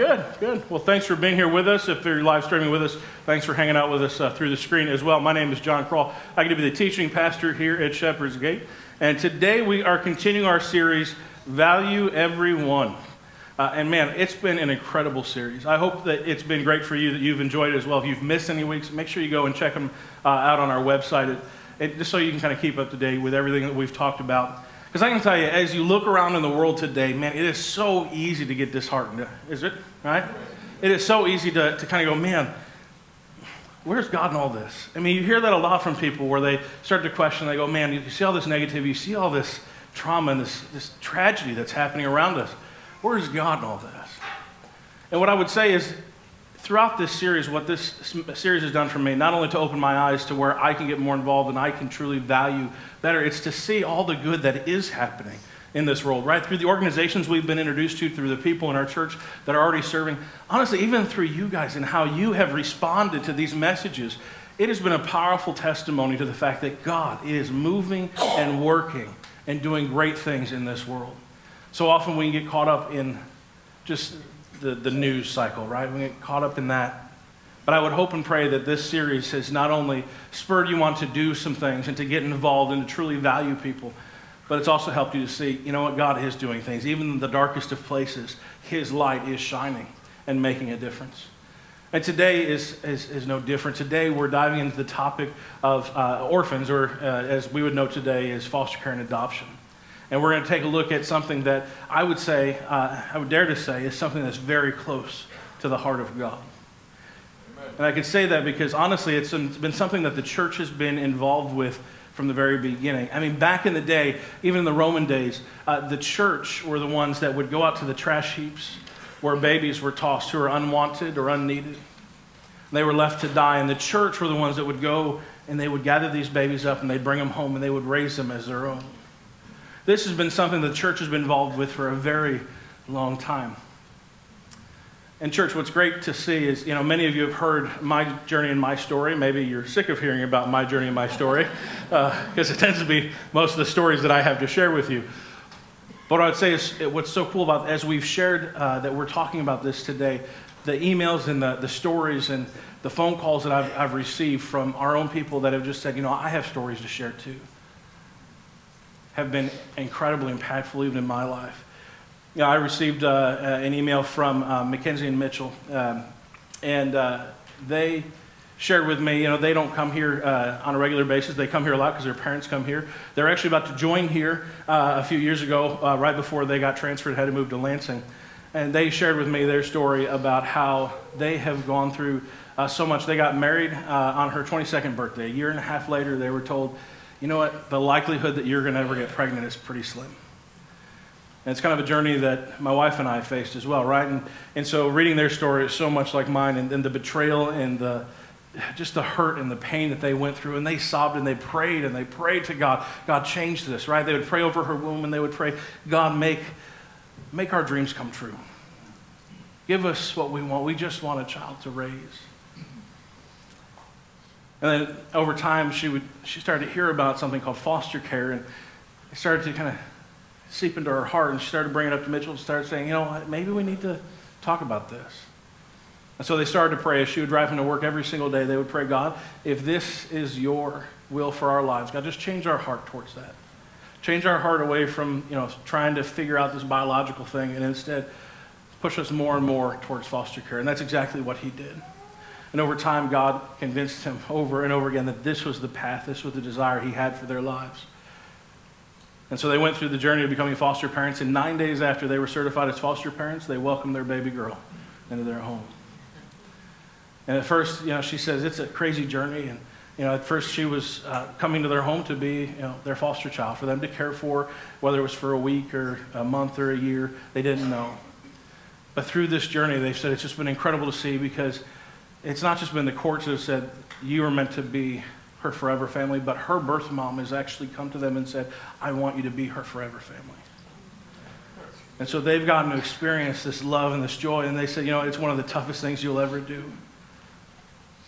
Good, good. Well, thanks for being here with us. If you're live streaming with us, thanks for hanging out with us uh, through the screen as well. My name is John Kral. I get to be the teaching pastor here at Shepherd's Gate. And today we are continuing our series, Value Everyone. Uh, and man, it's been an incredible series. I hope that it's been great for you, that you've enjoyed it as well. If you've missed any weeks, make sure you go and check them uh, out on our website, it, it, just so you can kind of keep up to date with everything that we've talked about. Because I can tell you, as you look around in the world today, man, it is so easy to get disheartened, is it? Right? It is so easy to, to kind of go, man, where's God in all this? I mean, you hear that a lot from people where they start to question, they go, man, you see all this negativity, you see all this trauma and this, this tragedy that's happening around us. Where's God in all this? And what I would say is, throughout this series, what this series has done for me, not only to open my eyes to where I can get more involved and I can truly value better, it's to see all the good that is happening in this world, right? Through the organizations we've been introduced to, through the people in our church that are already serving. Honestly, even through you guys and how you have responded to these messages, it has been a powerful testimony to the fact that God is moving and working and doing great things in this world. So often we can get caught up in just the, the news cycle, right? We get caught up in that. But I would hope and pray that this series has not only spurred you on to do some things and to get involved and to truly value people, but it's also helped you to see, you know what, God is doing things. Even in the darkest of places, His light is shining and making a difference. And today is, is, is no different. Today we're diving into the topic of uh, orphans, or uh, as we would know today, is foster care and adoption. And we're going to take a look at something that I would say, uh, I would dare to say, is something that's very close to the heart of God. Amen. And I can say that because honestly, it's been something that the church has been involved with from the very beginning. I mean, back in the day, even in the Roman days, uh, the church were the ones that would go out to the trash heaps where babies were tossed who were unwanted or unneeded. They were left to die, and the church were the ones that would go and they would gather these babies up and they'd bring them home and they would raise them as their own. This has been something the church has been involved with for a very long time. And, church, what's great to see is, you know, many of you have heard my journey and my story. Maybe you're sick of hearing about my journey and my story, because uh, it tends to be most of the stories that I have to share with you. But what I would say is, what's so cool about as we've shared uh, that we're talking about this today, the emails and the, the stories and the phone calls that I've, I've received from our own people that have just said, you know, I have stories to share too have been incredibly impactful even in my life. You know, I received uh, uh, an email from uh, Mackenzie and Mitchell, um, and uh, they shared with me, you know, they don't come here uh, on a regular basis. They come here a lot because their parents come here. They're actually about to join here uh, a few years ago, right before they got transferred, had to move to Lansing. And they shared with me their story about how they have gone through so much. They got married on her 22nd birthday. A year and a half later, they were told, you know what? The likelihood that you're going to ever get pregnant is pretty slim. And it's kind of a journey that my wife and I faced as well, right? And, and so reading their story is so much like mine, and, and the betrayal and the, just the hurt and the pain that they went through. And they sobbed and they prayed and they prayed to God, God, change this, right? They would pray over her womb and they would pray, God, make, make our dreams come true. Give us what we want. We just want a child to raise. And then over time, she, would, she started to hear about something called foster care, and it started to kind of seep into her heart, and she started bringing it up to Mitchell and started saying, you know, maybe we need to talk about this. And so they started to pray. As she would drive him to work every single day, they would pray, God, if this is your will for our lives, God, just change our heart towards that. Change our heart away from, you know, trying to figure out this biological thing, and instead push us more and more towards foster care. And that's exactly what he did. And over time, God convinced him over and over again that this was the path, this was the desire he had for their lives. And so they went through the journey of becoming foster parents. And nine days after they were certified as foster parents, they welcomed their baby girl into their home. And at first, you know, she says it's a crazy journey. And, you know, at first she was uh, coming to their home to be, you know, their foster child, for them to care for, whether it was for a week or a month or a year, they didn't know. But through this journey, they said it's just been incredible to see because it's not just been the courts that have said you are meant to be her forever family, but her birth mom has actually come to them and said, I want you to be her forever family. And so they've gotten to experience this love and this joy, and they said, you know, it's one of the toughest things you'll ever do.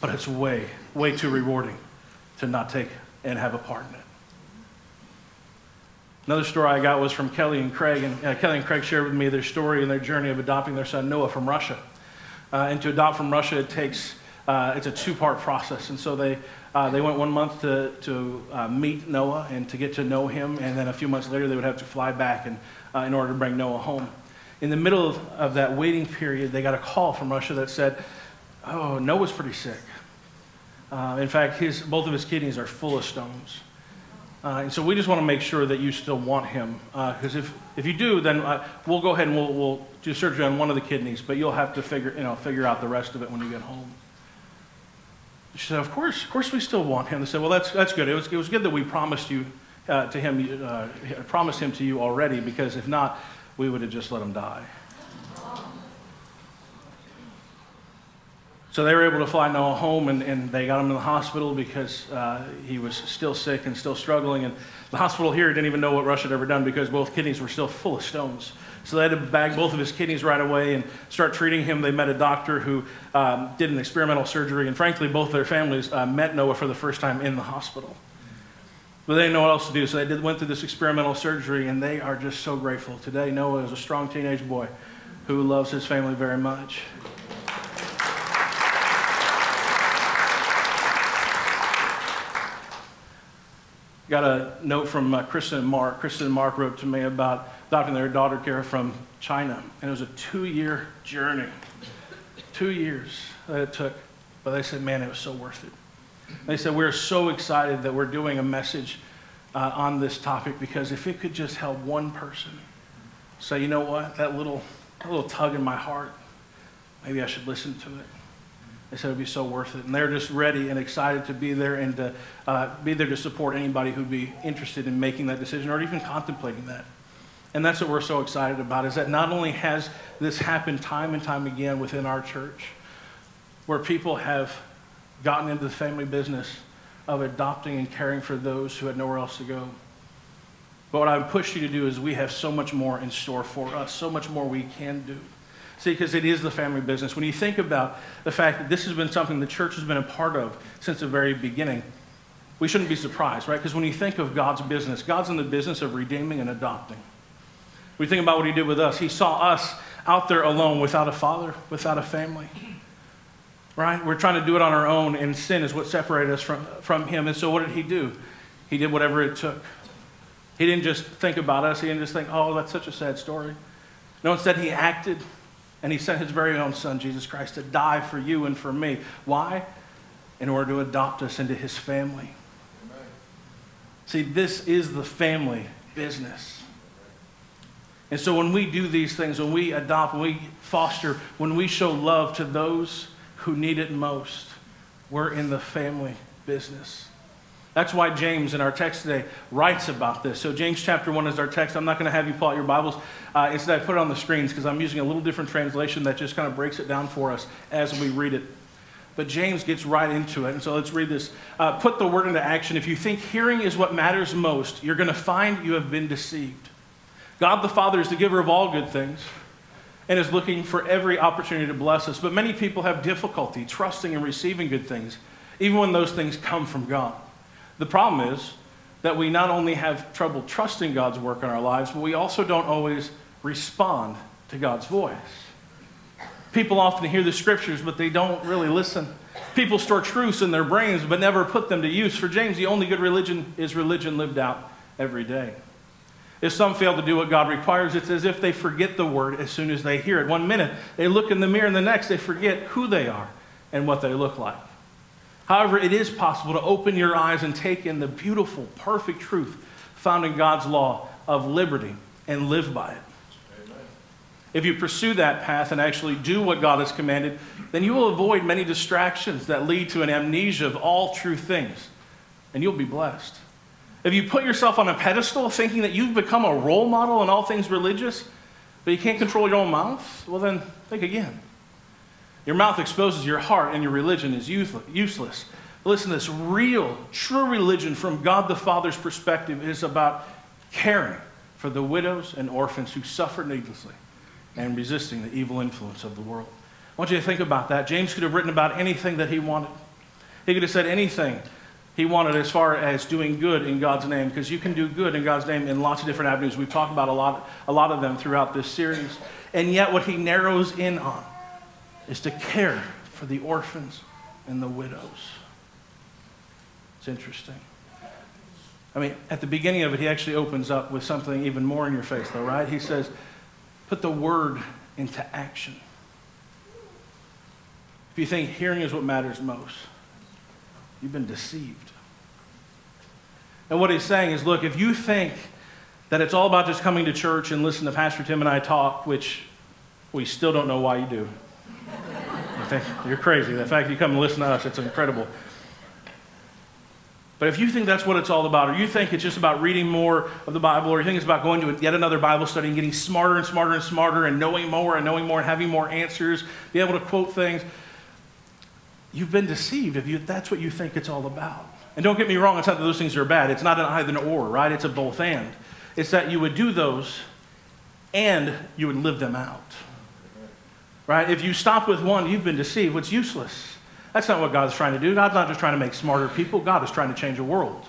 But it's way, way too rewarding to not take and have a part in it. Another story I got was from Kelly and Craig, and uh, Kelly and Craig shared with me their story and their journey of adopting their son Noah from Russia. Uh, and to adopt from Russia, it takes uh, it's a two-part process, and so they uh, they went one month to to uh, meet Noah and to get to know him, and then a few months later they would have to fly back and uh, in order to bring Noah home. In the middle of, of that waiting period, they got a call from Russia that said, "Oh, Noah's pretty sick. in fact, his both of his kidneys are full of stones." Uh, and so we just want to make sure that you still want him. Because uh, if, if you do, then uh, we'll go ahead and we'll, we'll do surgery on one of the kidneys, but you'll have to figure, you know, figure out the rest of it when you get home. She said, Of course, of course we still want him. They said, Well, that's, that's good. It was, it was good that we promised you uh, to him, uh, promised him to you already, because if not, we would have just let him die. So they were able to fly Noah home, and, and they got him in the hospital because uh, he was still sick and still struggling. And the hospital here didn't even know what Russia had ever done because both kidneys were still full of stones. So they had to bag both of his kidneys right away and start treating him. They met a doctor who um, did an experimental surgery, and frankly, both their families uh, met Noah for the first time in the hospital. But they didn't know what else to do, so they did, went through this experimental surgery, and they are just so grateful. Today, Noah is a strong teenage boy who loves his family very much. Got a note from uh, Kristen and Mark. Kristen and Mark wrote to me about adopting their daughter, Kara, from China. And it was a two year journey. Two years that it took. But they said, man, it was so worth it. They said, we're so excited that we're doing a message uh, on this topic because if it could just help one person say, you know what, that little, that little tug in my heart, maybe I should listen to it. They said it would be so worth it. And they're just ready and excited to be there and to uh, be there to support anybody who'd be interested in making that decision or even contemplating that. And that's what we're so excited about is that not only has this happened time and time again within our church, where people have gotten into the family business of adopting and caring for those who had nowhere else to go. But what I would push you to do is we have so much more in store for us, so much more we can do. See, because it is the family business. When you think about the fact that this has been something the church has been a part of since the very beginning, we shouldn't be surprised, right? Because when you think of God's business, God's in the business of redeeming and adopting. We think about what He did with us. He saw us out there alone without a father, without a family. Right? We're trying to do it on our own, and sin is what separated us from, from Him. And so, what did He do? He did whatever it took. He didn't just think about us, He didn't just think, oh, that's such a sad story. No, instead, He acted and he sent his very own son, Jesus Christ, to die for you and for me. Why? In order to adopt us into his family. Amen. See, this is the family business. And so when we do these things, when we adopt, when we foster, when we show love to those who need it most, we're in the family business. That's why James in our text today writes about this. So, James chapter 1 is our text. I'm not going to have you pull out your Bibles. Uh, instead, I put it on the screens because I'm using a little different translation that just kind of breaks it down for us as we read it. But James gets right into it. And so let's read this. Uh, put the word into action. If you think hearing is what matters most, you're going to find you have been deceived. God the Father is the giver of all good things and is looking for every opportunity to bless us. But many people have difficulty trusting and receiving good things, even when those things come from God. The problem is that we not only have trouble trusting God's work in our lives, but we also don't always respond to God's voice. People often hear the scriptures, but they don't really listen. People store truths in their brains, but never put them to use. For James, the only good religion is religion lived out every day. If some fail to do what God requires, it's as if they forget the word as soon as they hear it. One minute, they look in the mirror, and the next, they forget who they are and what they look like. However, it is possible to open your eyes and take in the beautiful, perfect truth found in God's law of liberty and live by it. Amen. If you pursue that path and actually do what God has commanded, then you will avoid many distractions that lead to an amnesia of all true things, and you'll be blessed. If you put yourself on a pedestal thinking that you've become a role model in all things religious, but you can't control your own mouth, well, then think again. Your mouth exposes your heart, and your religion is useless. Listen to this real, true religion from God the Father's perspective is about caring for the widows and orphans who suffer needlessly and resisting the evil influence of the world. I want you to think about that. James could have written about anything that he wanted. He could have said anything He wanted as far as doing good in God's name, because you can do good in God's name in lots of different avenues. We've talked about a lot, a lot of them throughout this series. And yet, what he narrows in on is to care for the orphans and the widows. It's interesting. I mean, at the beginning of it, he actually opens up with something even more in your face, though, right? He says, put the word into action. If you think hearing is what matters most, you've been deceived. And what he's saying is look, if you think that it's all about just coming to church and listening to Pastor Tim and I talk, which we still don't know why you do. Think you're crazy. The fact you come and listen to us, it's incredible. But if you think that's what it's all about, or you think it's just about reading more of the Bible, or you think it's about going to yet another Bible study and getting smarter and smarter and smarter and knowing more and knowing more and having more answers, be able to quote things, you've been deceived if you, that's what you think it's all about. And don't get me wrong, it's not that those things are bad. It's not an either or, right? It's a both and. It's that you would do those and you would live them out. Right? If you stop with one, you've been deceived. It's useless. That's not what God's trying to do. God's not just trying to make smarter people, God is trying to change a world.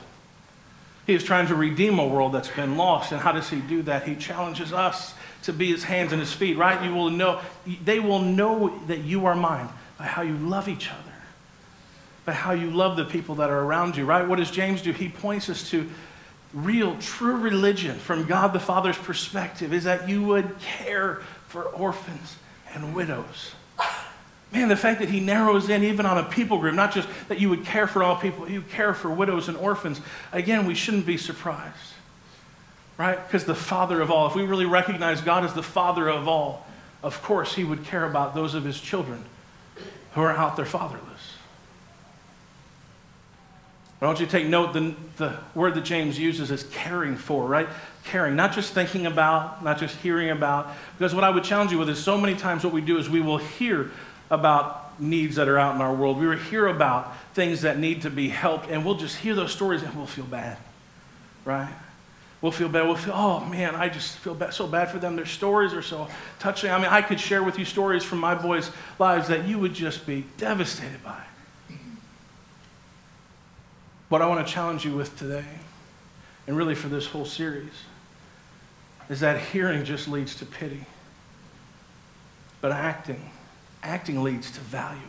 He is trying to redeem a world that's been lost. And how does he do that? He challenges us to be his hands and his feet, right? You will know, they will know that you are mine by how you love each other, by how you love the people that are around you, right? What does James do? He points us to real, true religion from God the Father's perspective is that you would care for orphans and widows. Man, the fact that he narrows in even on a people group, not just that you would care for all people, you care for widows and orphans, again, we shouldn't be surprised. Right? Because the Father of all, if we really recognize God as the Father of all, of course he would care about those of his children who are out there fatherless. I want you to take note the, the word that James uses is caring for, right? Caring, not just thinking about, not just hearing about. Because what I would challenge you with is so many times what we do is we will hear about needs that are out in our world. We will hear about things that need to be helped, and we'll just hear those stories and we'll feel bad, right? We'll feel bad. We'll feel, oh man, I just feel bad, so bad for them. Their stories are so touching. I mean, I could share with you stories from my boys' lives that you would just be devastated by. What I want to challenge you with today, and really for this whole series, is that hearing just leads to pity. But acting, acting leads to value.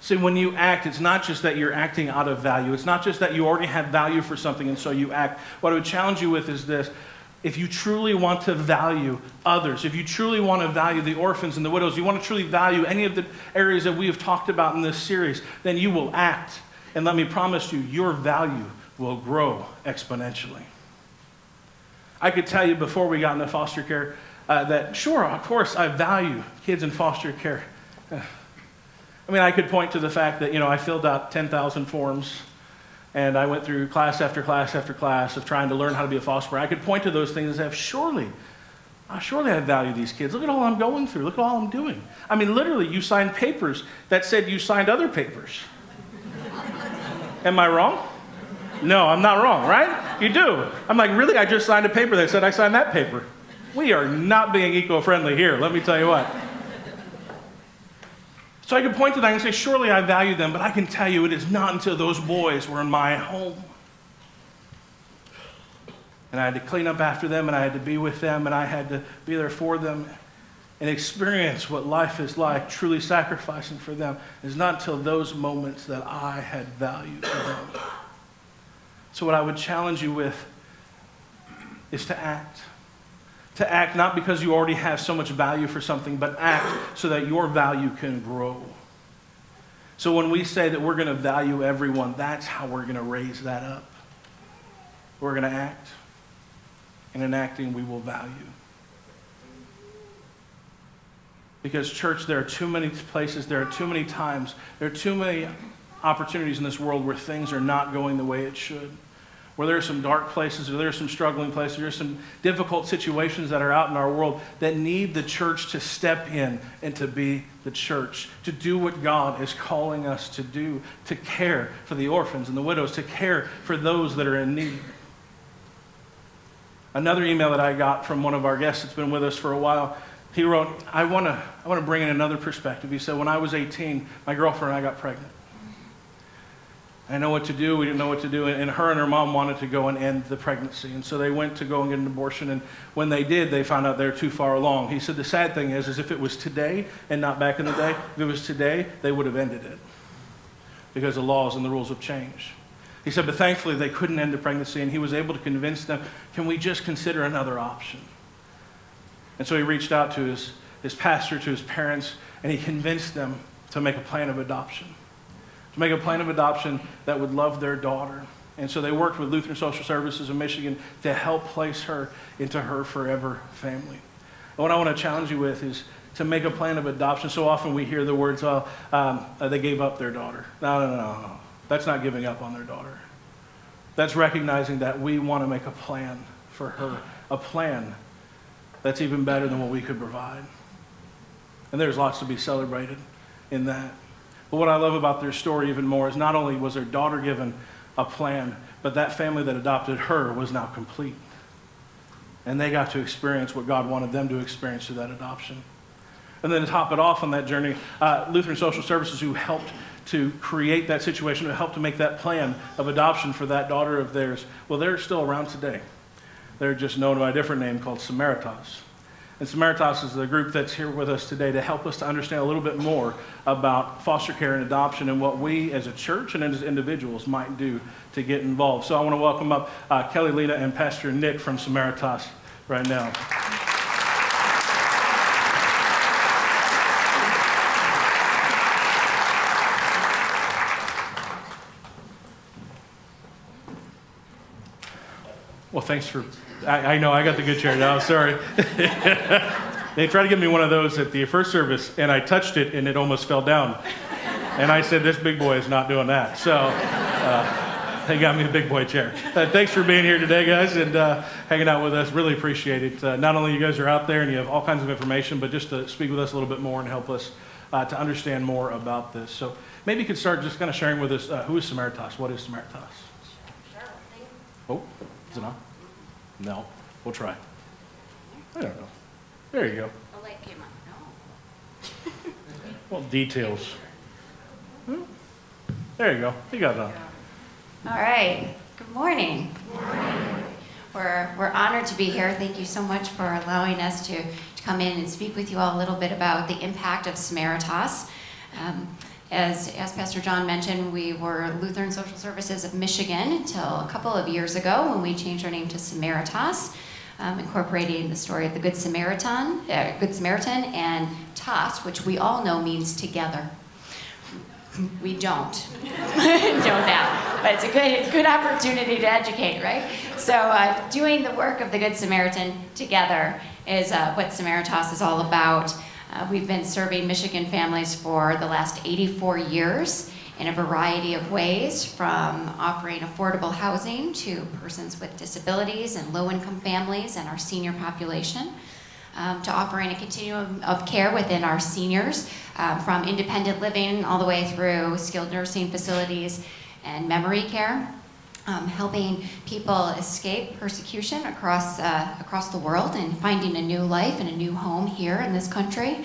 See, when you act, it's not just that you're acting out of value. It's not just that you already have value for something and so you act. What I would challenge you with is this. If you truly want to value others, if you truly want to value the orphans and the widows, you want to truly value any of the areas that we have talked about in this series, then you will act. And let me promise you, your value will grow exponentially. I could tell you before we got into foster care uh, that, sure, of course, I value kids in foster care. I mean, I could point to the fact that, you know, I filled out 10,000 forms and I went through class after class after class of trying to learn how to be a foster parent. I could point to those things and say, surely, surely I value these kids. Look at all I'm going through. Look at all I'm doing. I mean, literally, you signed papers that said you signed other papers. Am I wrong? No, I'm not wrong, right? You do. I'm like, really? I just signed a paper that said I signed that paper. We are not being eco friendly here, let me tell you what. So I can point to that and say, surely I value them, but I can tell you it is not until those boys were in my home. And I had to clean up after them, and I had to be with them, and I had to be there for them and experience what life is like, truly sacrificing for them, is not until those moments that I had value for them. So, what I would challenge you with is to act. To act not because you already have so much value for something, but act so that your value can grow. So, when we say that we're going to value everyone, that's how we're going to raise that up. We're going to act. And in acting, we will value. Because, church, there are too many places, there are too many times, there are too many opportunities in this world where things are not going the way it should. Where there are some dark places, or there are some struggling places, there are some difficult situations that are out in our world that need the church to step in and to be the church, to do what God is calling us to do, to care for the orphans and the widows, to care for those that are in need. Another email that I got from one of our guests that's been with us for a while he wrote, I want to I wanna bring in another perspective. He said, When I was 18, my girlfriend and I got pregnant. I know what to do. We didn't know what to do. And her and her mom wanted to go and end the pregnancy. And so they went to go and get an abortion. And when they did, they found out they're too far along. He said the sad thing is, is if it was today and not back in the day, if it was today, they would have ended it because the laws and the rules have changed. He said, but thankfully they couldn't end the pregnancy. And he was able to convince them, can we just consider another option? And so he reached out to his, his pastor, to his parents, and he convinced them to make a plan of adoption to make a plan of adoption that would love their daughter. And so they worked with Lutheran Social Services of Michigan to help place her into her forever family. And what I want to challenge you with is to make a plan of adoption. So often we hear the words, oh, um, uh, they gave up their daughter. No, no, no, no. That's not giving up on their daughter. That's recognizing that we want to make a plan for her, a plan that's even better than what we could provide. And there's lots to be celebrated in that. But what I love about their story even more is not only was their daughter given a plan, but that family that adopted her was now complete. And they got to experience what God wanted them to experience through that adoption. And then to top it off on that journey, uh, Lutheran Social Services, who helped to create that situation, who helped to make that plan of adoption for that daughter of theirs, well, they're still around today. They're just known by a different name called Samaritas. And Samaritas is the group that's here with us today to help us to understand a little bit more about foster care and adoption and what we as a church and as individuals might do to get involved. So I want to welcome up uh, Kelly Lena and Pastor Nick from Samaritas right now. Well, thanks for I, I, know I got the good chair now. Sorry. they tried to give me one of those at the first service, and I touched it, and it almost fell down. And I said, "This big boy is not doing that." So uh, they got me a big boy chair. Uh, thanks for being here today, guys, and uh, hanging out with us. Really appreciate it. Uh, not only you guys are out there and you have all kinds of information, but just to speak with us a little bit more and help us uh, to understand more about this. So maybe you could start just kind of sharing with us uh, who is Samaritas. What is Samaritas? Oh, is it on? No. We'll try. I don't know. There you go. Light came on. No. well, details. Hmm? There you go. You got on. All right. Good morning. Good morning. We're, we're honored to be here. Thank you so much for allowing us to, to come in and speak with you all a little bit about the impact of Samaritas. Um, as, as Pastor John mentioned, we were Lutheran Social Services of Michigan until a couple of years ago when we changed our name to Samaritas, um, incorporating the story of the Good Samaritan, uh, Good Samaritan, and Tas, which we all know means together. We don't know that, but it's a good, good opportunity to educate, right? So, uh, doing the work of the Good Samaritan together is uh, what Samaritas is all about. Uh, we've been serving Michigan families for the last 84 years in a variety of ways, from offering affordable housing to persons with disabilities and low income families and our senior population. Um, to offering a continuum of care within our seniors, um, from independent living all the way through skilled nursing facilities and memory care um, helping people escape persecution across, uh, across the world and finding a new life and a new home here in this country.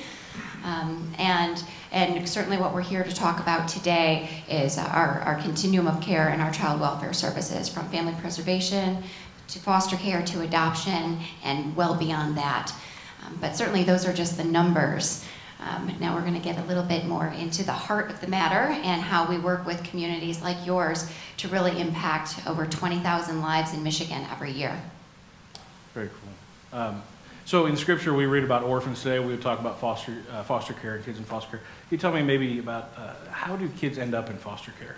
Um, and, and certainly what we're here to talk about today is our, our continuum of care and our child welfare services from family preservation to foster care to adoption and well beyond that. Um, but certainly those are just the numbers. Um, now we're going to get a little bit more into the heart of the matter and how we work with communities like yours to really impact over 20,000 lives in Michigan every year. Very cool. Um, so in Scripture, we read about orphans today. We would talk about foster uh, foster care and kids in foster care. Can you tell me maybe about uh, how do kids end up in foster care?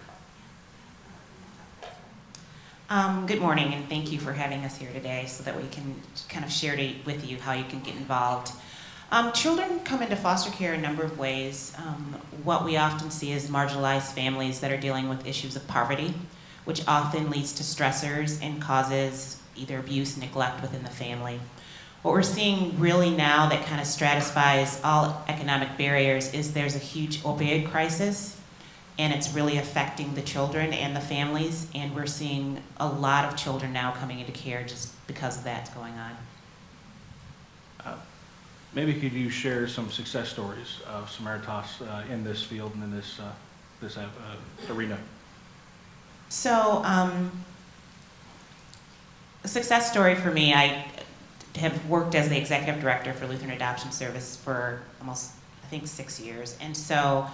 Um, good morning, and thank you for having us here today so that we can kind of share to, with you how you can get involved. Um, children come into foster care in a number of ways. Um, what we often see is marginalized families that are dealing with issues of poverty, which often leads to stressors and causes either abuse, neglect within the family. What we're seeing really now that kind of stratifies all economic barriers is there's a huge opioid crisis, and it's really affecting the children and the families, and we're seeing a lot of children now coming into care just because of that's going on. Maybe could you share some success stories of Samaritas uh, in this field and in this, uh, this uh, arena? So, um, a success story for me, I have worked as the executive director for Lutheran Adoption Service for almost, I think, six years. And so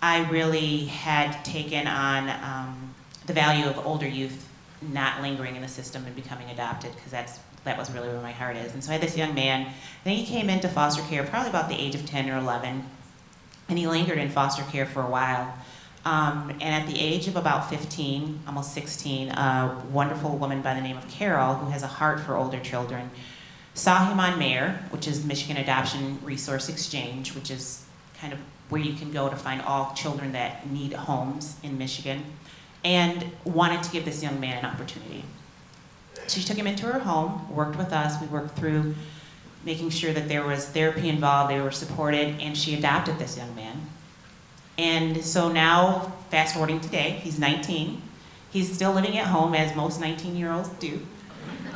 I really had taken on um, the value of older youth not lingering in the system and becoming adopted, because that's that was really where my heart is. And so I had this young man, I think he came into foster care probably about the age of 10 or 11, and he lingered in foster care for a while. Um, and at the age of about 15, almost 16, a wonderful woman by the name of Carol, who has a heart for older children, saw him on MARE, which is Michigan Adoption Resource Exchange, which is kind of where you can go to find all children that need homes in Michigan, and wanted to give this young man an opportunity. She took him into her home, worked with us, we worked through making sure that there was therapy involved, they were supported, and she adopted this young man. And so now, fast forwarding today, he's 19. He's still living at home, as most 19 year olds do.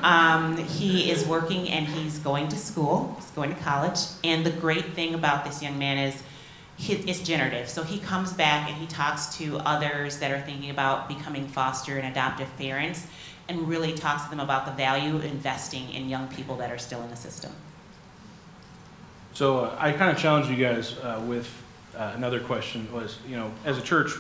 Um, he is working and he's going to school, he's going to college. And the great thing about this young man is he, it's generative. So he comes back and he talks to others that are thinking about becoming foster and adoptive parents and really talks to them about the value of investing in young people that are still in the system. So uh, I kind of challenged you guys uh, with uh, another question was, you know, as a church,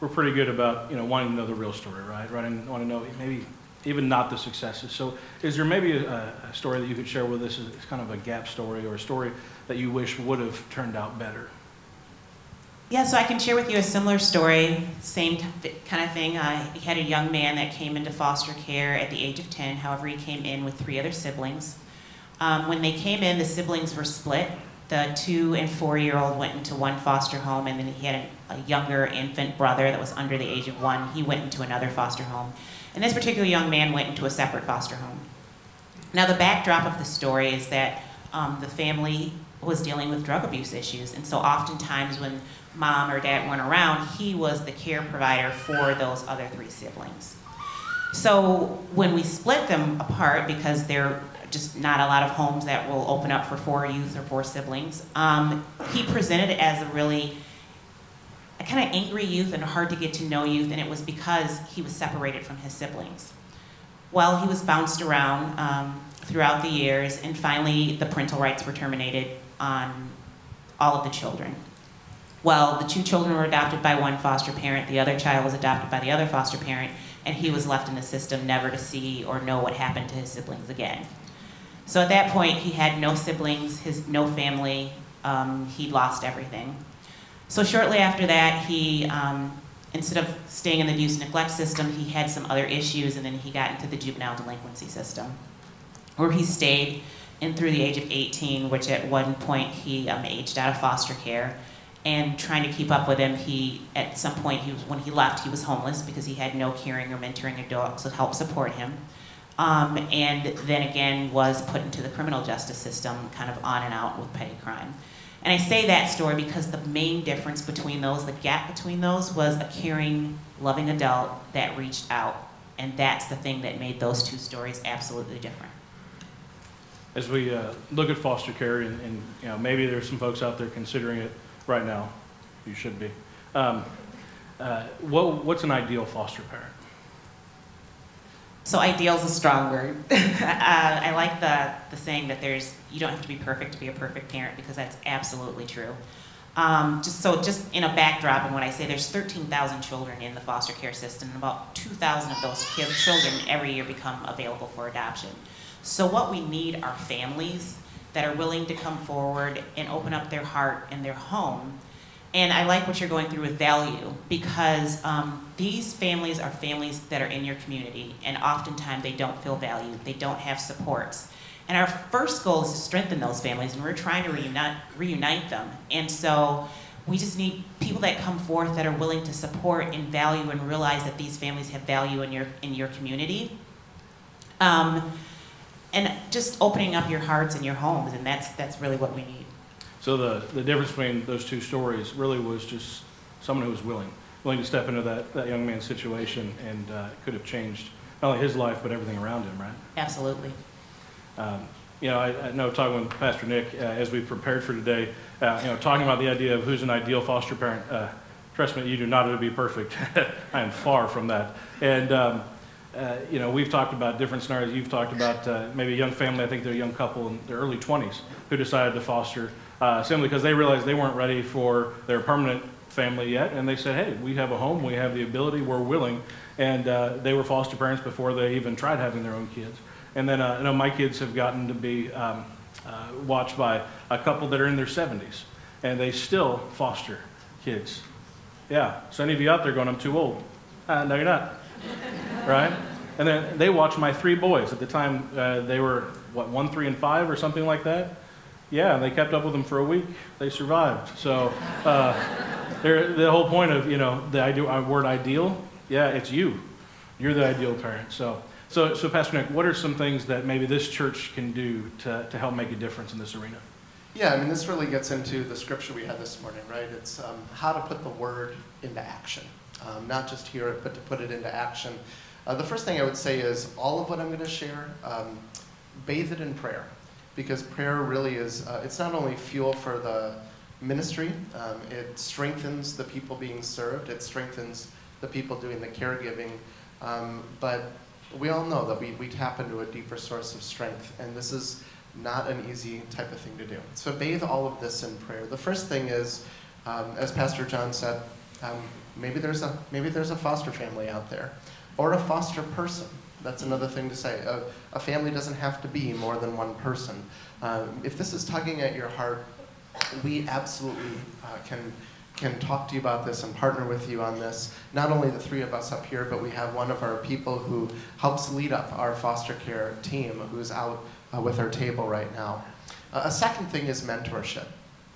we're pretty good about, you know, wanting to know the real story, right? Right? And want to know maybe even not the successes. So is there maybe a, a story that you could share with us as kind of a gap story or a story that you wish would have turned out better? Yeah, so I can share with you a similar story, same kind of thing. I had a young man that came into foster care at the age of 10. However, he came in with three other siblings. Um, when they came in, the siblings were split. The two and four year old went into one foster home, and then he had a, a younger infant brother that was under the age of one. He went into another foster home. And this particular young man went into a separate foster home. Now, the backdrop of the story is that um, the family was dealing with drug abuse issues, and so oftentimes when mom or dad weren't around, he was the care provider for those other three siblings. So when we split them apart, because there are just not a lot of homes that will open up for four youth or four siblings, um, he presented as a really a kind of angry youth and hard to get to know youth, and it was because he was separated from his siblings. Well, he was bounced around um, throughout the years, and finally the parental rights were terminated on all of the children. Well, the two children were adopted by one foster parent, the other child was adopted by the other foster parent, and he was left in the system never to see or know what happened to his siblings again. So at that point, he had no siblings, his no family. Um, he'd lost everything. So shortly after that, he, um, instead of staying in the abuse neglect system, he had some other issues, and then he got into the juvenile delinquency system, where he stayed in through the age of 18, which at one point he um, aged out of foster care. And trying to keep up with him, he at some point he was when he left, he was homeless because he had no caring or mentoring adults to help support him. Um, and then again was put into the criminal justice system, kind of on and out with petty crime. And I say that story because the main difference between those, the gap between those, was a caring, loving adult that reached out. And that's the thing that made those two stories absolutely different. As we uh, look at foster care, and, and you know, maybe there's some folks out there considering it right now. You should be. Um, uh, what, what's an ideal foster parent? So ideal is a strong word. uh, I like the, the saying that there's you don't have to be perfect to be a perfect parent because that's absolutely true. Um, just so just in a backdrop, and when I say there's 13,000 children in the foster care system, and about 2,000 of those kids, children every year become available for adoption. So what we need are families that are willing to come forward and open up their heart and their home. And I like what you're going through with value because um, these families are families that are in your community, and oftentimes they don't feel valued, they don't have supports. And our first goal is to strengthen those families, and we're trying to reunite, reunite them. And so we just need people that come forth that are willing to support and value and realize that these families have value in your in your community. Um, and just opening up your hearts and your homes, and that's that's really what we need. So the, the difference between those two stories really was just someone who was willing, willing to step into that, that young man's situation and uh, could have changed not only his life, but everything around him, right? Absolutely. Um, you know, I, I know talking with Pastor Nick uh, as we prepared for today, uh, you know, talking about the idea of who's an ideal foster parent, uh, Trust me, you do not have to be perfect. I am far from that. And, um, uh, you know, we've talked about different scenarios. You've talked about uh, maybe a young family, I think they're a young couple in their early 20s, who decided to foster uh, simply because they realized they weren't ready for their permanent family yet. And they said, hey, we have a home, we have the ability, we're willing. And uh, they were foster parents before they even tried having their own kids. And then, uh, you know, my kids have gotten to be um, uh, watched by a couple that are in their 70s, and they still foster kids. Yeah, so any of you out there going, I'm too old. Uh, no, you're not. Right? And then they watched my three boys. At the time, uh, they were, what, one, three, and five, or something like that? Yeah, and they kept up with them for a week. They survived. So uh, the whole point of, you know, the uh, word ideal, yeah, it's you. You're the ideal parent. So, so, so, Pastor Nick, what are some things that maybe this church can do to, to help make a difference in this arena? Yeah, I mean, this really gets into the scripture we had this morning, right? It's um, how to put the word into action. Um, not just hear it, but to put it into action. Uh, the first thing I would say is all of what I'm going to share, um, bathe it in prayer. Because prayer really is, uh, it's not only fuel for the ministry, um, it strengthens the people being served, it strengthens the people doing the caregiving. Um, but we all know that we, we tap into a deeper source of strength, and this is not an easy type of thing to do. So bathe all of this in prayer. The first thing is, um, as Pastor John said, um, maybe there's a maybe there's a foster family out there, or a foster person. That's another thing to say. A, a family doesn't have to be more than one person. Um, if this is tugging at your heart, we absolutely uh, can can talk to you about this and partner with you on this. Not only the three of us up here, but we have one of our people who helps lead up our foster care team, who's out uh, with our table right now. Uh, a second thing is mentorship.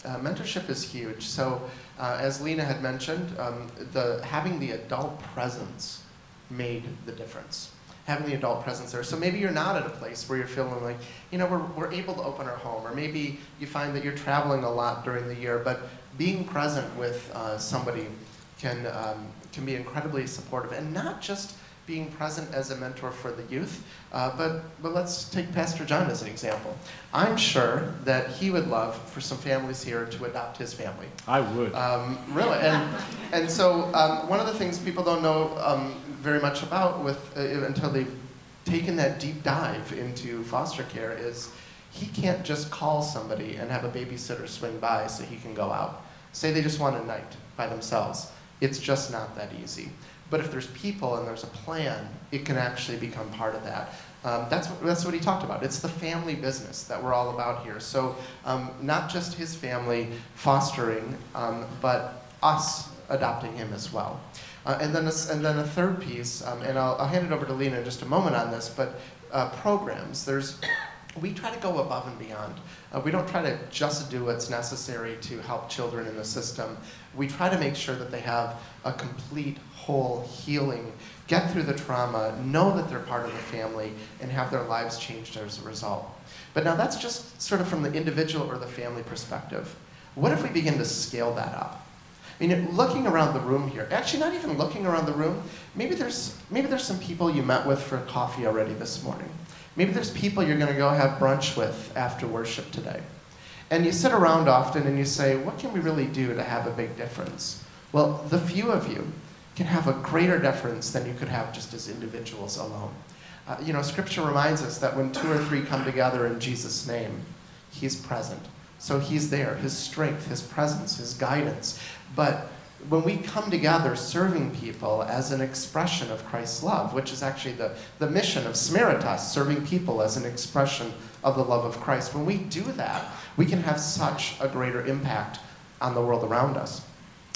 Uh, mentorship is huge. So, uh, as Lena had mentioned, um, the having the adult presence made the difference. Having the adult presence there. So maybe you're not at a place where you're feeling like, you know, we're, we're able to open our home, or maybe you find that you're traveling a lot during the year, but being present with uh, somebody can, um, can be incredibly supportive. And not just being present as a mentor for the youth, uh, but, but let's take Pastor John as an example. I'm sure that he would love for some families here to adopt his family. I would. Um, really. And, and so um, one of the things people don't know um, very much about with, uh, until they've taken that deep dive into foster care is he can't just call somebody and have a babysitter swing by so he can go out. Say they just want a night by themselves. It's just not that easy. But if there's people and there's a plan, it can actually become part of that. Um, that's, what, that's what he talked about. It's the family business that we're all about here. So, um, not just his family fostering, um, but us adopting him as well. Uh, and, then a, and then a third piece, um, and I'll, I'll, hand it over to Lena in just a moment on this, but uh, programs. There's we try to go above and beyond. Uh, we don't try to just do what's necessary to help children in the system. We try to make sure that they have a complete, whole healing, get through the trauma, know that they're part of the family, and have their lives changed as a result. But now that's just sort of from the individual or the family perspective. What if we begin to scale that up? I mean, looking around the room here, actually not even looking around the room, maybe there's, maybe there's some people you met with for coffee already this morning. Maybe there's people you're going to go have brunch with after worship today. And you sit around often and you say, what can we really do to have a big difference? Well, the few of you can have a greater difference than you could have just as individuals alone. Uh, you know, Scripture reminds us that when two or three come together in Jesus' name, He's present. So He's there, His strength, His presence, His guidance. But when we come together serving people as an expression of Christ's love, which is actually the, the mission of Samaritas, serving people as an expression of the love of Christ, when we do that, we can have such a greater impact on the world around us.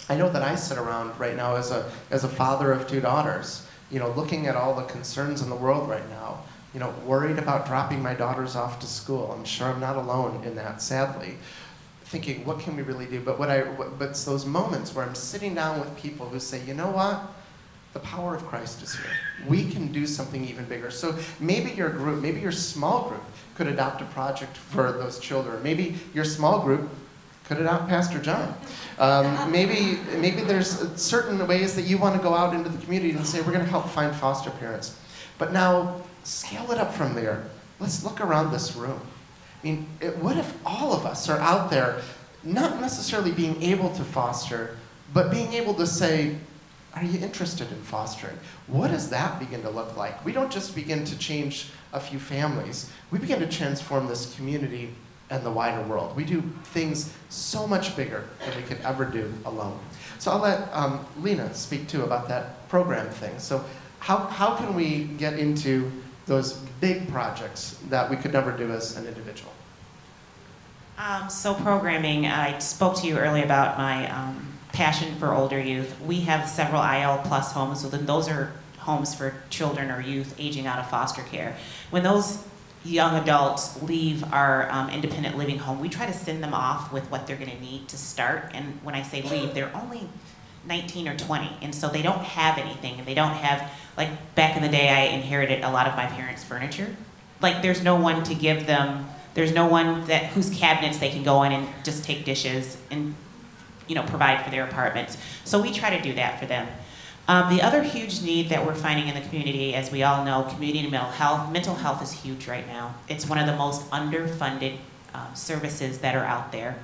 I know that I sit around right now as a, as a father of two daughters, you know, looking at all the concerns in the world right now, you know, worried about dropping my daughters off to school. I'm sure I'm not alone in that, sadly thinking, what can we really do? But what I, what, but it's those moments where I'm sitting down with people who say, you know what? The power of Christ is here. We can do something even bigger. So maybe your group, maybe your small group could adopt a project for those children. Maybe your small group could adopt Pastor John. Um, maybe, maybe there's certain ways that you want to go out into the community and say, we're going to help find foster parents. But now, scale it up from there. Let's look around this room. I mean, it, what if all of us are out there not necessarily being able to foster, But being able to say, are you interested in fostering? What does that begin to look like? We don't just begin to change a few families, we begin to transform this community and the wider world. We do things so much bigger than we could ever do alone. So I'll let um, Lena speak too about that program thing. So, how, how can we get into those big projects that we could never do as an individual? Um, so programming, I spoke to you earlier about my um, passion for older youth. We have several IL plus homes, so then those are homes for children or youth aging out of foster care. When those young adults leave our um, independent living home, we try to send them off with what they're going to need to start. And when I say leave, they're only 19 or 20, and so they don't have anything, and they don't have like in the day. I inherited a lot of my parents' furniture. Like there's no one to give them. There's no one that whose cabinets they can go in and just take dishes and you know provide for their apartments. So we try to do that for them. Um, the other huge need that we're finding in the community, as we all know, community mental health. Mental health is huge right now. It's one of the most underfunded um, services that are out there.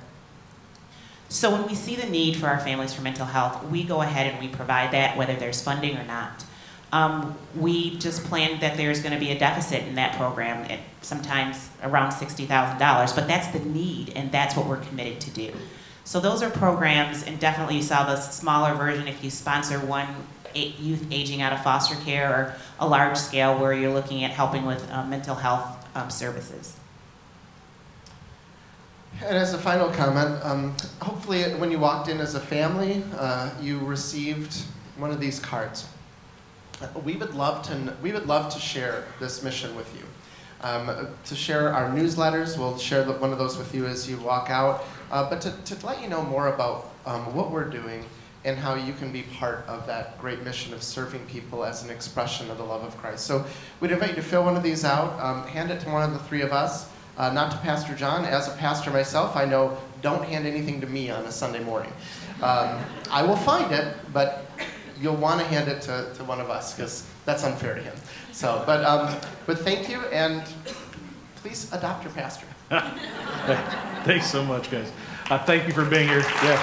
So when we see the need for our families for mental health, we go ahead and we provide that, whether there's funding or not. Um, we just planned that there's going to be a deficit in that program, at sometimes around $60,000, but that's the need, and that's what we're committed to do. So those are programs, and definitely you saw the smaller version if you sponsor one youth aging out of foster care or a large scale where you're looking at helping with uh, mental health um, services. And as a final comment, um, hopefully when you walked in as a family, uh, you received one of these cards. We would love to, we would love to share this mission with you. Um, to share our newsletters, we'll share one of those with you as you walk out. Uh, but to, to let you know more about um, what we're doing and how you can be part of that great mission of serving people as an expression of the love of Christ. So we'd invite you to fill one of these out, um, hand it to one of the three of us, uh, not to Pastor John. As a pastor myself, I know don't hand anything to me on a Sunday morning. Um, I will find it, but you'll want to hand it to, to one of us because that's unfair to him. So, but, um, but thank you, and please adopt your pastor. Thanks so much, guys. Uh, thank you for being here. Yeah.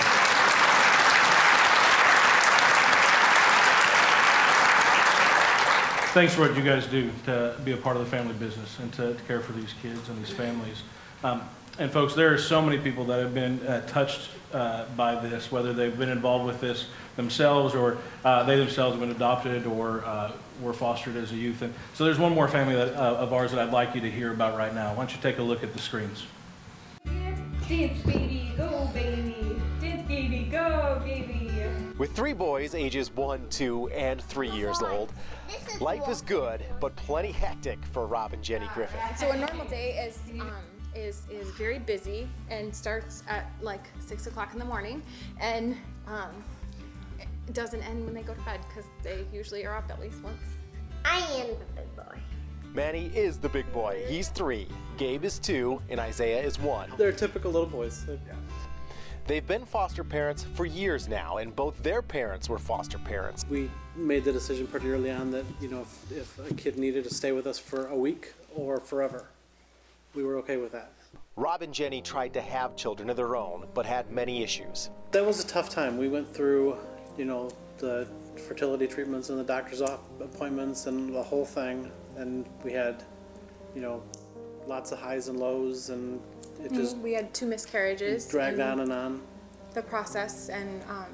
Thanks for what you guys do to be a part of the family business and to, to care for these kids and these families. Um, and folks, there are so many people that have been uh, touched uh, by this, whether they've been involved with this themselves or uh, they themselves have been adopted or uh, were fostered as a youth. And so there's one more family that, uh, of ours that I'd like you to hear about right now. Why don't you take a look at the screens? Dance, baby, go, baby. Dance, baby, go, baby. With three boys ages one, two, and three years old, life is good, but plenty hectic for Rob and Jenny Griffin. So a normal day is um, is is very busy and starts at like six o'clock in the morning, and um, it doesn't end when they go to bed because they usually are up at least once. I am the big boy. Manny is the big boy. He's three. Gabe is two, and Isaiah is one. They're typical little boys. They've been foster parents for years now, and both their parents were foster parents. We made the decision pretty early on that, you know, if, if a kid needed to stay with us for a week or forever, we were okay with that. Rob and Jenny tried to have children of their own, but had many issues. That was a tough time. We went through, you know, the fertility treatments and the doctor's appointments and the whole thing, and we had, you know, lots of highs and lows, and it just we had two miscarriages. dragged on and on. The process, and um,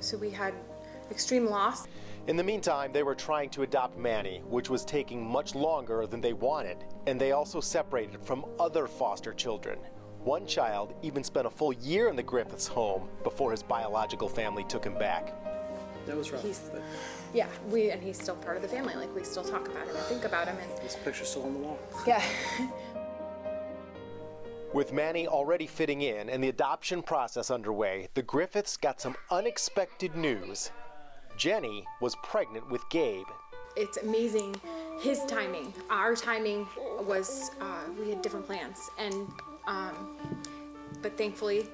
so we had extreme loss. In the meantime, they were trying to adopt Manny, which was taking much longer than they wanted, and they also separated from other foster children. One child even spent a full year in the Griffiths home before his biological family took him back. That was rough. He's- but Yeah, we and he's still part of the family. Like we still talk about him and think about him, and this picture's still on the wall. yeah. With Manny already fitting in and the adoption process underway, the Griffiths got some unexpected news. Jenny was pregnant with Gabe. it's amazing his timing our timing was uh, we had different plans and um, but thankfully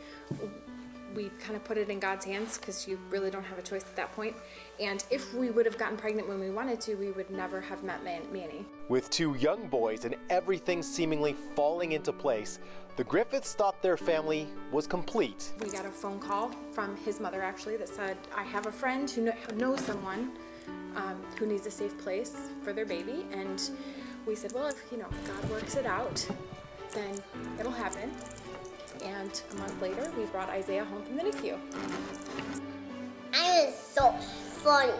we kind of put it in God's hands because you really don't have a choice at that point. And if we would have gotten pregnant when we wanted to, we would never have met Man- Manny. With two young boys and everything seemingly falling into place, the Griffiths thought their family was complete. We got a phone call from his mother actually that said, I have a friend who kn- knows someone um, who needs a safe place for their baby. And we said, well, if you know God works it out, then it'll happen. And a month later, we brought Isaiah home from the NICU. I was so funny.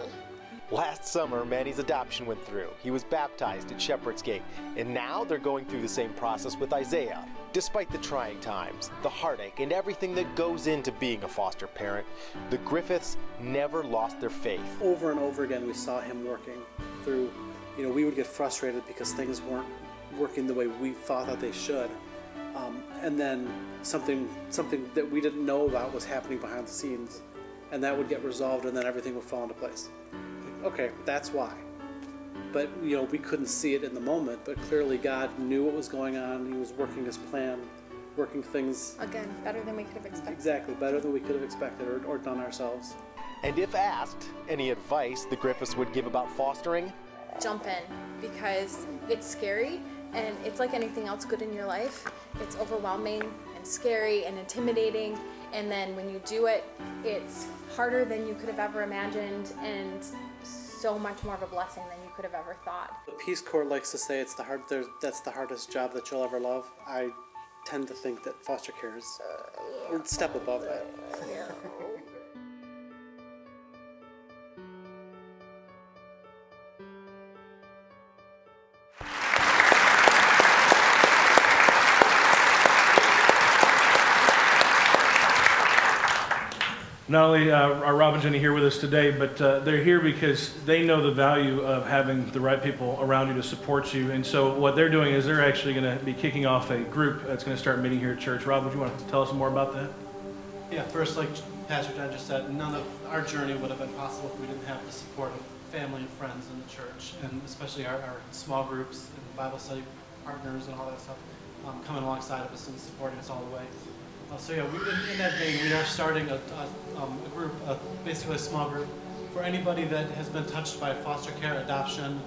Last summer, Manny's adoption went through. He was baptized at Shepherd's Gate, and now they're going through the same process with Isaiah. Despite the trying times, the heartache, and everything that goes into being a foster parent, the Griffiths never lost their faith. Over and over again, we saw him working through, you know, we would get frustrated because things weren't working the way we thought that they should. Um, and then something, something that we didn't know about was happening behind the scenes. And that would get resolved, and then everything would fall into place. Okay, that's why. But, you know, we couldn't see it in the moment, but clearly God knew what was going on. He was working his plan, working things Again, better than we could have expected. exactly better than we could have expected or, or done ourselves. And if asked any advice the Griffiths would give about fostering, Jump in because it's scary and it's like anything else good in your life. It's overwhelming and scary and intimidating. And then when you do it, it's harder than you could have ever imagined and so much more of a blessing than you could have ever thought. The Peace Corps likes to say it's the hard, that's the hardest job that you'll ever love. I tend to think that foster care is a step above that. Not only uh, are Rob and Jenny here with us today, but uh, they're here because they know the value of having the right people around you to support you. And so, what they're doing is they're actually going to be kicking off a group that's going to start meeting here at church. Rob, would you want to tell us more about that? Yeah, first, like Pastor John just said, none of our journey would have been possible if we didn't have the support of family and friends in the church, and especially our, our small groups and Bible study partners and all that stuff um, coming alongside of us and supporting us all the way. Uh, so yeah, we, in, in that vein, we are starting a, a, um, a group, a, basically a small group, for anybody that has been touched by foster care, adoption,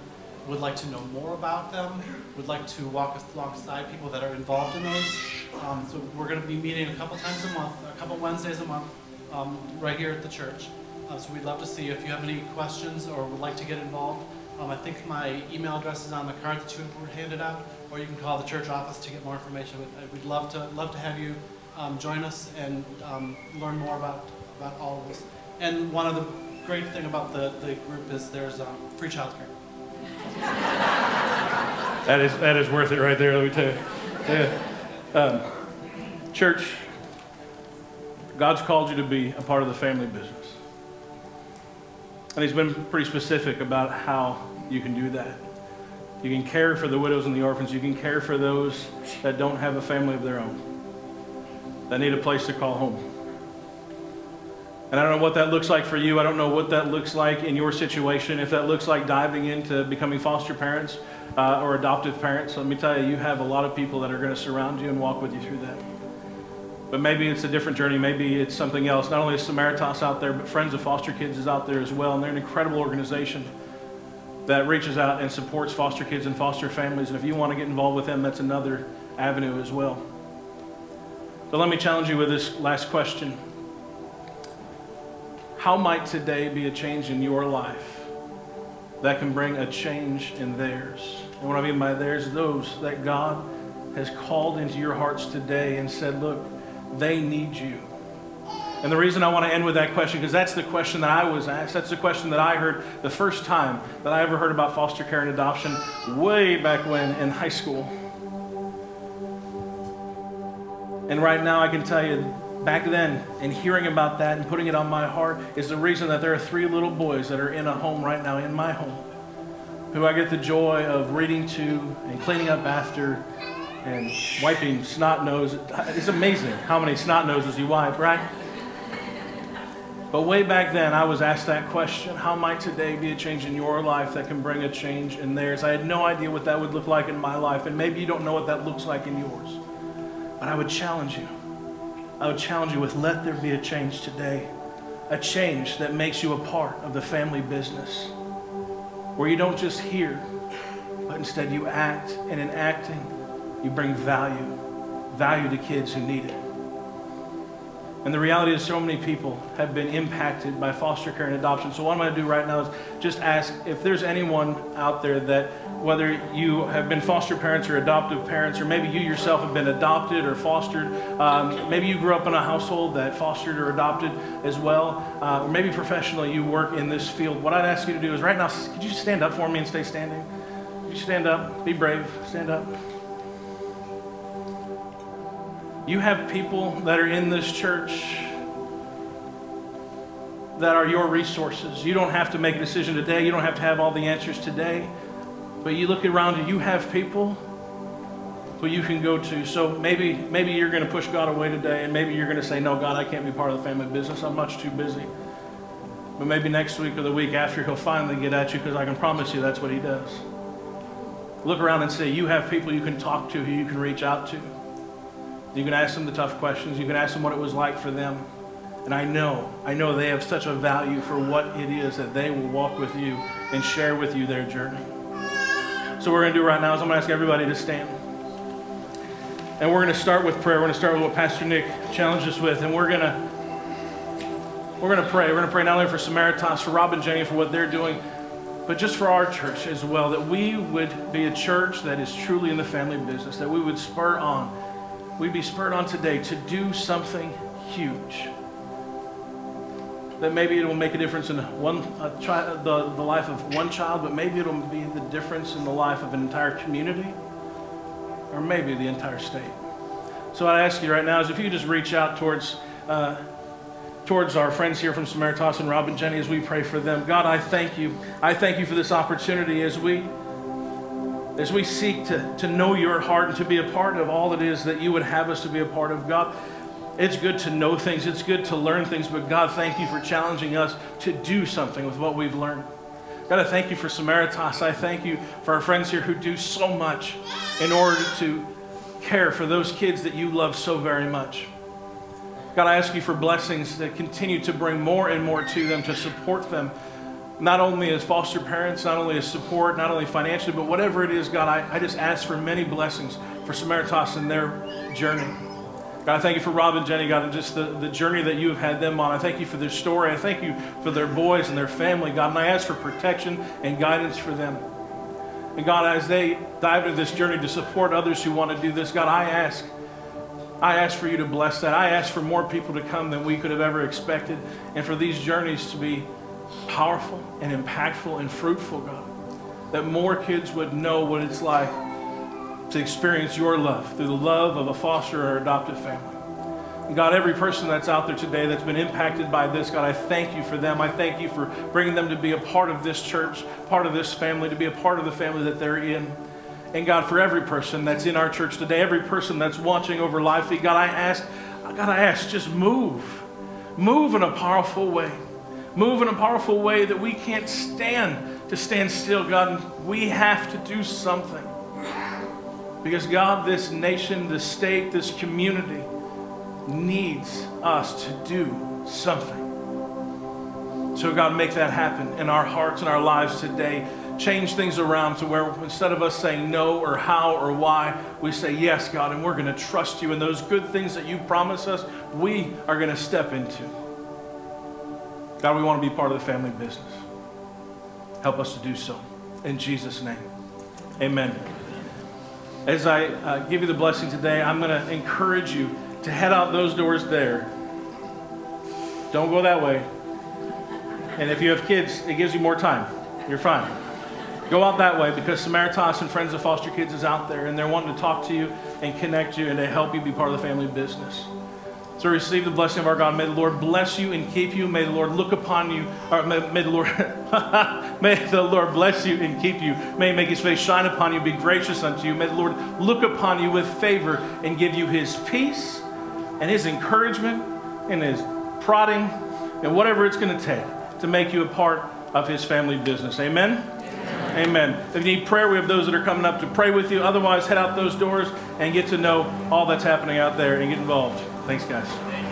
would like to know more about them, would like to walk alongside people that are involved in those. Um, so we're going to be meeting a couple times a month, a couple Wednesdays a month, um, right here at the church. Uh, so we'd love to see if you have any questions or would like to get involved. Um, I think my email address is on the card that you were handed out, or you can call the church office to get more information. We'd, we'd love to love to have you um, join us and um, learn more about about all of this. And one of the great thing about the, the group is there's um, free childcare. That is that is worth it right there. Let me tell you. Yeah. Um, church, God's called you to be a part of the family business, and He's been pretty specific about how you can do that. You can care for the widows and the orphans. You can care for those that don't have a family of their own, that need a place to call home. And I don't know what that looks like for you. I don't know what that looks like in your situation. If that looks like diving into becoming foster parents uh, or adoptive parents, let me tell you, you have a lot of people that are going to surround you and walk with you through that. But maybe it's a different journey. Maybe it's something else. Not only is Samaritas out there, but Friends of Foster Kids is out there as well. And they're an incredible organization that reaches out and supports foster kids and foster families. And if you want to get involved with them, that's another avenue as well. So let me challenge you with this last question. How might today be a change in your life that can bring a change in theirs? And what I mean by theirs, those that God has called into your hearts today and said, look, they need you. And the reason I want to end with that question, because that's the question that I was asked. That's the question that I heard the first time that I ever heard about foster care and adoption, way back when in high school. And right now, I can tell you, back then, and hearing about that and putting it on my heart is the reason that there are three little boys that are in a home right now, in my home, who I get the joy of reading to and cleaning up after and wiping snot nose. It's amazing how many snot noses you wipe, right? But way back then, I was asked that question How might today be a change in your life that can bring a change in theirs? I had no idea what that would look like in my life, and maybe you don't know what that looks like in yours. But I would challenge you I would challenge you with let there be a change today. A change that makes you a part of the family business. Where you don't just hear, but instead you act. And in acting, you bring value value to kids who need it. And the reality is, so many people have been impacted by foster care and adoption. So, what I'm going to do right now is just ask if there's anyone out there that, whether you have been foster parents or adoptive parents, or maybe you yourself have been adopted or fostered, um, maybe you grew up in a household that fostered or adopted as well, uh, or maybe professionally you work in this field. What I'd ask you to do is right now, could you stand up for me and stay standing? Could you stand up? Be brave. Stand up. You have people that are in this church that are your resources. You don't have to make a decision today. You don't have to have all the answers today. But you look around and you have people who you can go to. So maybe maybe you're going to push God away today and maybe you're going to say, "No, God, I can't be part of the family business. I'm much too busy." But maybe next week or the week after he'll finally get at you because I can promise you that's what he does. Look around and say, "You have people you can talk to, who you can reach out to." You can ask them the tough questions. You can ask them what it was like for them. And I know, I know they have such a value for what it is that they will walk with you and share with you their journey. So, what we're going to do right now is I'm going to ask everybody to stand. And we're going to start with prayer. We're going to start with what Pastor Nick challenged us with. And we're going to we're going to pray. We're going to pray not only for Samaritas, for Rob and Jenny, for what they're doing, but just for our church as well, that we would be a church that is truly in the family business, that we would spur on we'd be spurred on today to do something huge. That maybe it will make a difference in one chi- the, the life of one child, but maybe it'll be the difference in the life of an entire community, or maybe the entire state. So I ask you right now is if you just reach out towards uh, towards our friends here from Samaritas and Rob and Jenny as we pray for them. God, I thank you. I thank you for this opportunity as we as we seek to, to know your heart and to be a part of all it is that you would have us to be a part of, God, it's good to know things, it's good to learn things, but God, thank you for challenging us to do something with what we've learned. God, I thank you for Samaritas. I thank you for our friends here who do so much in order to care for those kids that you love so very much. God, I ask you for blessings that continue to bring more and more to them, to support them, not only as foster parents, not only as support, not only financially, but whatever it is, God, I, I just ask for many blessings for Samaritas in their journey. God, I thank you for Rob and Jenny, God, and just the, the journey that you have had them on. I thank you for their story. I thank you for their boys and their family, God, and I ask for protection and guidance for them. And God, as they dive into this journey to support others who want to do this, God, I ask, I ask for you to bless that. I ask for more people to come than we could have ever expected, and for these journeys to be powerful and impactful and fruitful, God. That more kids would know what it's like to experience your love through the love of a foster or adoptive family. God, every person that's out there today that's been impacted by this, God, I thank you for them. I thank you for bringing them to be a part of this church, part of this family, to be a part of the family that they're in. And God, for every person that's in our church today, every person that's watching over life, God, I ask, God, I ask, just move. Move in a powerful way move in a powerful way that we can't stand to stand still, God. We have to do something. Because, God, this nation, this state, this community needs us to do something. So, God, make that happen in our hearts and our lives today. Change things around to where instead of us saying no or how or why, we say yes, God, and we're going to trust you. And those good things that you promise us, we are going to step into. God, we want to be part of the family business. Help us to do so. In Jesus' name. Amen. As I uh, give you the blessing today, I'm going to encourage you to head out those doors there. Don't go that way. And if you have kids, it gives you more time. You're fine. Go out that way because Samaritas and Friends of Foster Kids is out there and they're wanting to talk to you and connect you and to help you be part of the family business. So receive the blessing of our God. May the Lord bless you and keep you. May the Lord look upon you. Or may, may the Lord may the Lord bless you and keep you. May he make his face shine upon you, be gracious unto you. May the Lord look upon you with favor and give you his peace and his encouragement and his prodding and whatever it's going to take to make you a part of his family business. Amen. Amen. Amen. If you need prayer, we have those that are coming up to pray with you. Otherwise, head out those doors and get to know all that's happening out there and get involved. Thanks, guys.